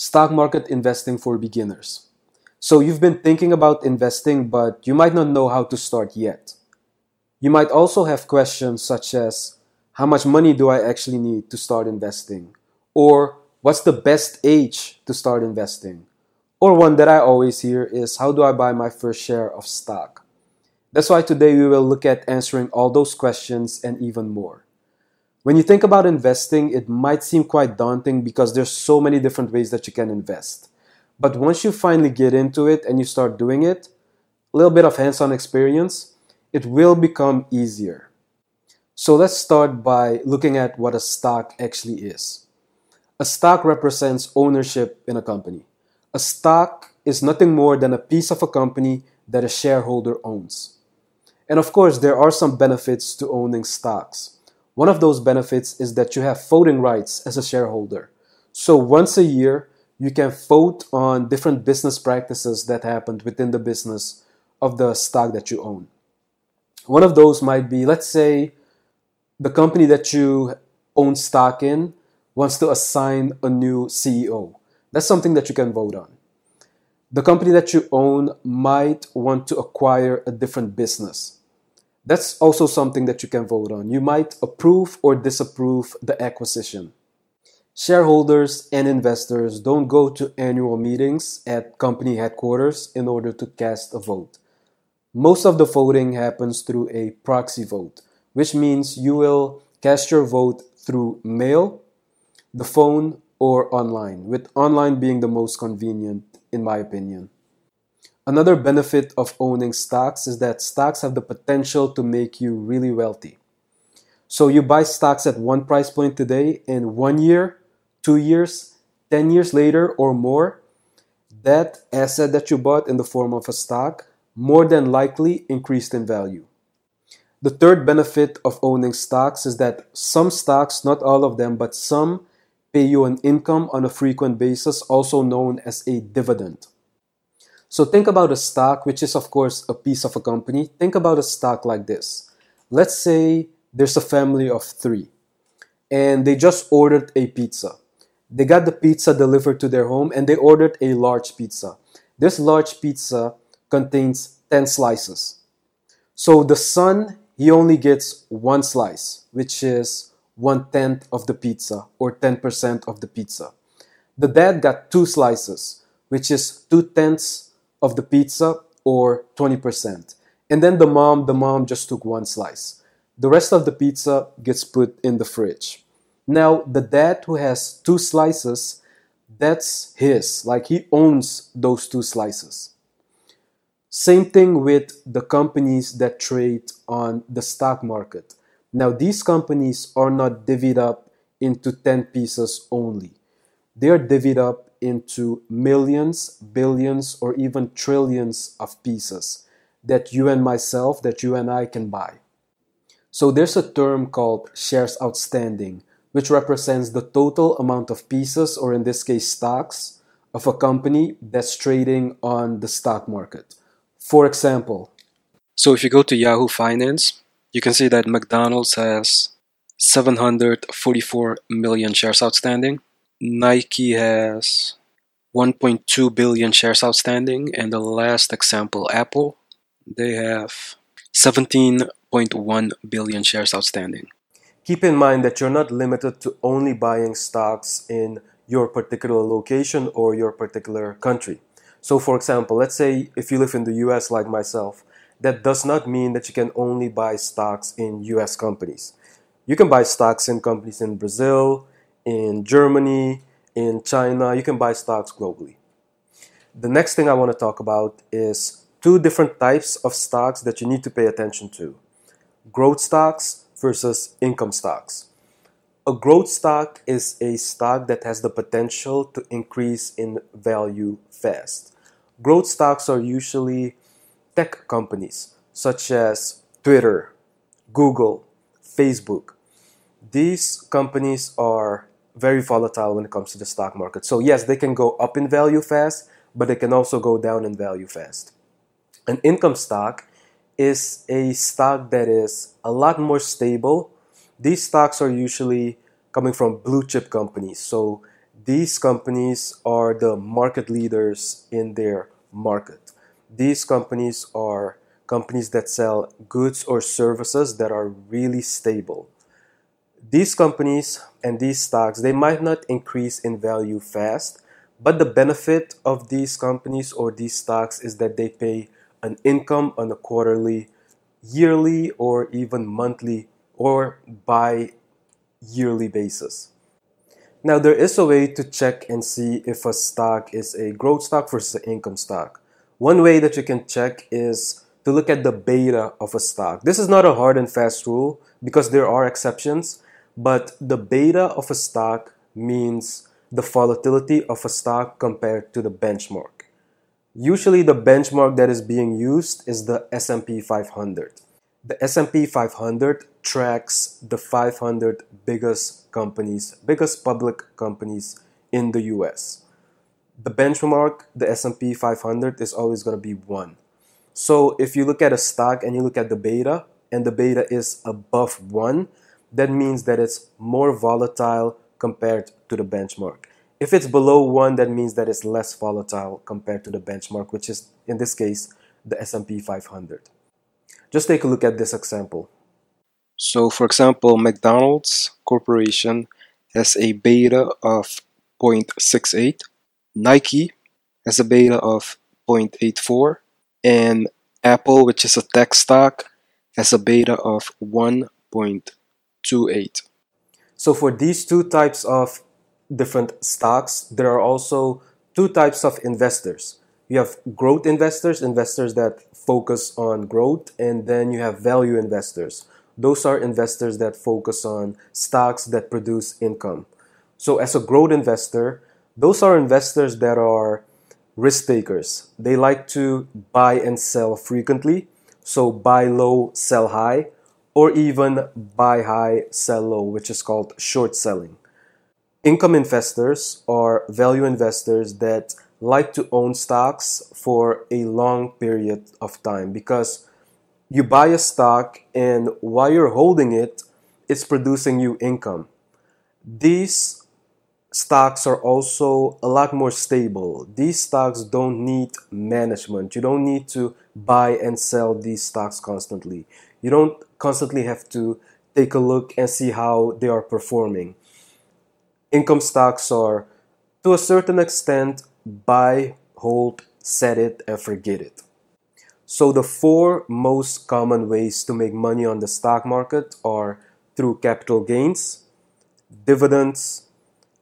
stock market investing for beginners. So you've been thinking about investing, but you might not know how to start yet. You might also have questions such as how much money do I actually need to start investing? Or what's the best age to start investing? Or one that I always hear is how do I buy my first share of stock? That's why today we will look at answering all those questions and even more. When you think about investing, it might seem quite daunting because there's so many different ways that you can invest. But once you finally get into it and you start doing it, a little bit of hands-on experience, it will become easier. So let's start by looking at what a stock actually is. A stock represents ownership in a company. A stock is nothing more than a piece of a company that a shareholder owns. And of course, there are some benefits to owning stocks. One of those benefits is that you have voting rights as a shareholder. So once a year, you can vote on different business practices that happened within the business of the stock that you own. One of those might be, let's say, the company that you own stock in wants to assign a new CEO. That's something that you can vote on. The company that you own might want to acquire a different business. That's also something that you can vote on. You might approve or disapprove the acquisition. Shareholders and investors don't go to annual meetings at company headquarters in order to cast a vote. Most of the voting happens through a proxy vote, which means you will cast your vote through mail, the phone, or online, with online being the most convenient, in my opinion. Another benefit of owning stocks is that stocks have the potential to make you really wealthy. So you buy stocks at one price point today, and one year, two years, 10 years later, or more, that asset that you bought in the form of a stock more than likely increased in value. The third benefit of owning stocks is that some stocks, not all of them, but some pay you an income on a frequent basis, also known as a dividend. So think about a stock, which is, of course, a piece of a company. Think about a stock like this. Let's say there's a family of three, and they just ordered a pizza. They got the pizza delivered to their home, and they ordered a large pizza. This large pizza contains 10 slices. So the son, he only gets one slice, which is one tenth of the pizza or 10% of the pizza. The dad got two slices, which is two tenths of the pizza or 20%. And then the mom, the mom just took one slice. The rest of the pizza gets put in the fridge. Now, the dad who has two slices, that's his. Like he owns those two slices. Same thing with the companies that trade on the stock market. Now, these companies are not divvied up into 10 pieces only. They are divvied up into millions, billions, or even trillions of pieces that you and myself, that you and I can buy. So there's a term called shares outstanding, which represents the total amount of pieces, or in this case, stocks, of a company that's trading on the stock market. For example, so if you go to Yahoo Finance, you can see that McDonald's has 744 million shares outstanding. Nike has 1.2 billion shares outstanding. And the last example, Apple, they have 17.1 billion shares outstanding. Keep in mind that you're not limited to only buying stocks in your particular location or your particular country. So, for example, let's say if you live in the US like myself, that does not mean that you can only buy stocks in US companies. You can buy stocks in companies in Brazil, in Germany, in China. You can buy stocks globally. The next thing I want to talk about is two different types of stocks that you need to pay attention to growth stocks versus income stocks. A growth stock is a stock that has the potential to increase in value fast. Growth stocks are usually tech companies such as Twitter, Google, Facebook. These companies are very volatile when it comes to the stock market. So, yes, they can go up in value fast, but they can also go down in value fast. An income stock is a stock that is a lot more stable. These stocks are usually coming from blue chip companies. So, these companies are the market leaders in their market. These companies are companies that sell goods or services that are really stable. These companies and these stocks, they might not increase in value fast, but the benefit of these companies or these stocks is that they pay an income on a quarterly, yearly, or even monthly or bi yearly basis. Now, there is a way to check and see if a stock is a growth stock versus an income stock. One way that you can check is to look at the beta of a stock. This is not a hard and fast rule because there are exceptions, but the beta of a stock means the volatility of a stock compared to the benchmark. Usually the benchmark that is being used is the S&P 500. The S&P 500 tracks the 500 biggest companies, biggest public companies in the US. The benchmark, the S&P 500 is always going to be 1. So if you look at a stock and you look at the beta and the beta is above 1, that means that it's more volatile compared to the benchmark. If it's below 1, that means that it's less volatile compared to the benchmark, which is in this case the S&P 500. Just take a look at this example. So for example, McDonald's Corporation has a beta of 0.68, Nike has a beta of 0.84, and Apple, which is a tech stock, has a beta of 1.28. So for these two types of different stocks, there are also two types of investors. You have growth investors, investors that focus on growth, and then you have value investors. Those are investors that focus on stocks that produce income. So, as a growth investor, those are investors that are risk takers. They like to buy and sell frequently. So, buy low, sell high, or even buy high, sell low, which is called short selling. Income investors are value investors that like to own stocks for a long period of time because you buy a stock and while you're holding it, it's producing you income. These stocks are also a lot more stable. These stocks don't need management. You don't need to buy and sell these stocks constantly. You don't constantly have to take a look and see how they are performing income stocks are, to a certain extent, buy, hold, set it, and forget it. So, the four most common ways to make money on the stock market are through capital gains, dividends,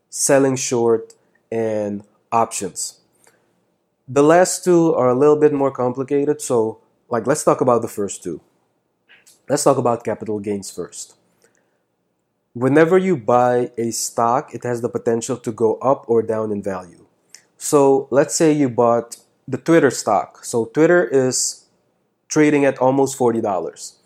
selling short, and options. The last two are a little bit more complicated, so like let's talk about the first two. Let's talk about capital gains first whenever you buy a stock, it has the potential to go up or down in value. So let's say you bought the Twitter stock. So Twitter is trading at almost $40.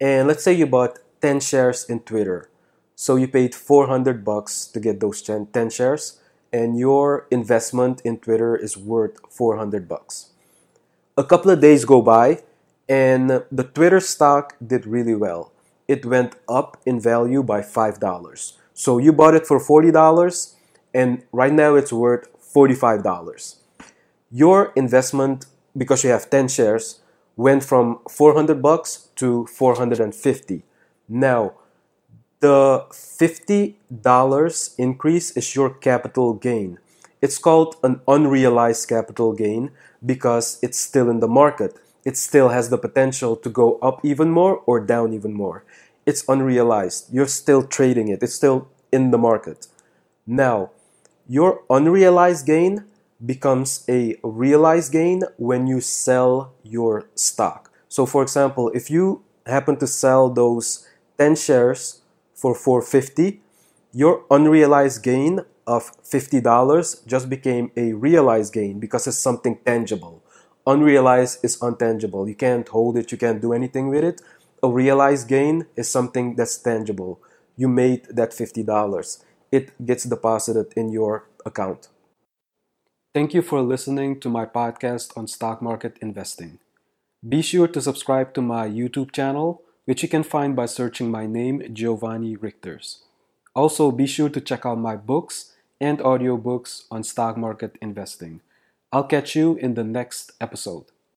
And let's say you bought 10 shares in Twitter. So you paid 400 bucks to get those 10, 10 shares and your investment in Twitter is worth 400 bucks. A couple of days go by and the Twitter stock did really well it went up in value by $5. So you bought it for $40 and right now it's worth $45. Your investment because you have 10 shares went from 400 bucks to 450. Now, the $50 increase is your capital gain. It's called an unrealized capital gain because it's still in the market it still has the potential to go up even more or down even more. It's unrealized. You're still trading it, it's still in the market. Now, your unrealized gain becomes a realized gain when you sell your stock. So, for example, if you happen to sell those 10 shares for 450, your unrealized gain of $50 just became a realized gain because it's something tangible unrealized is untangible. You can't hold it, you can't do anything with it. A realized gain is something that's tangible. You made that $50. It gets deposited in your account. Thank you for listening to my podcast on stock market investing. Be sure to subscribe to my YouTube channel, which you can find by searching my name, Giovanni Rigters. Also, be sure to check out my books and audiobooks on stock market investing. I'll catch you in the next episode.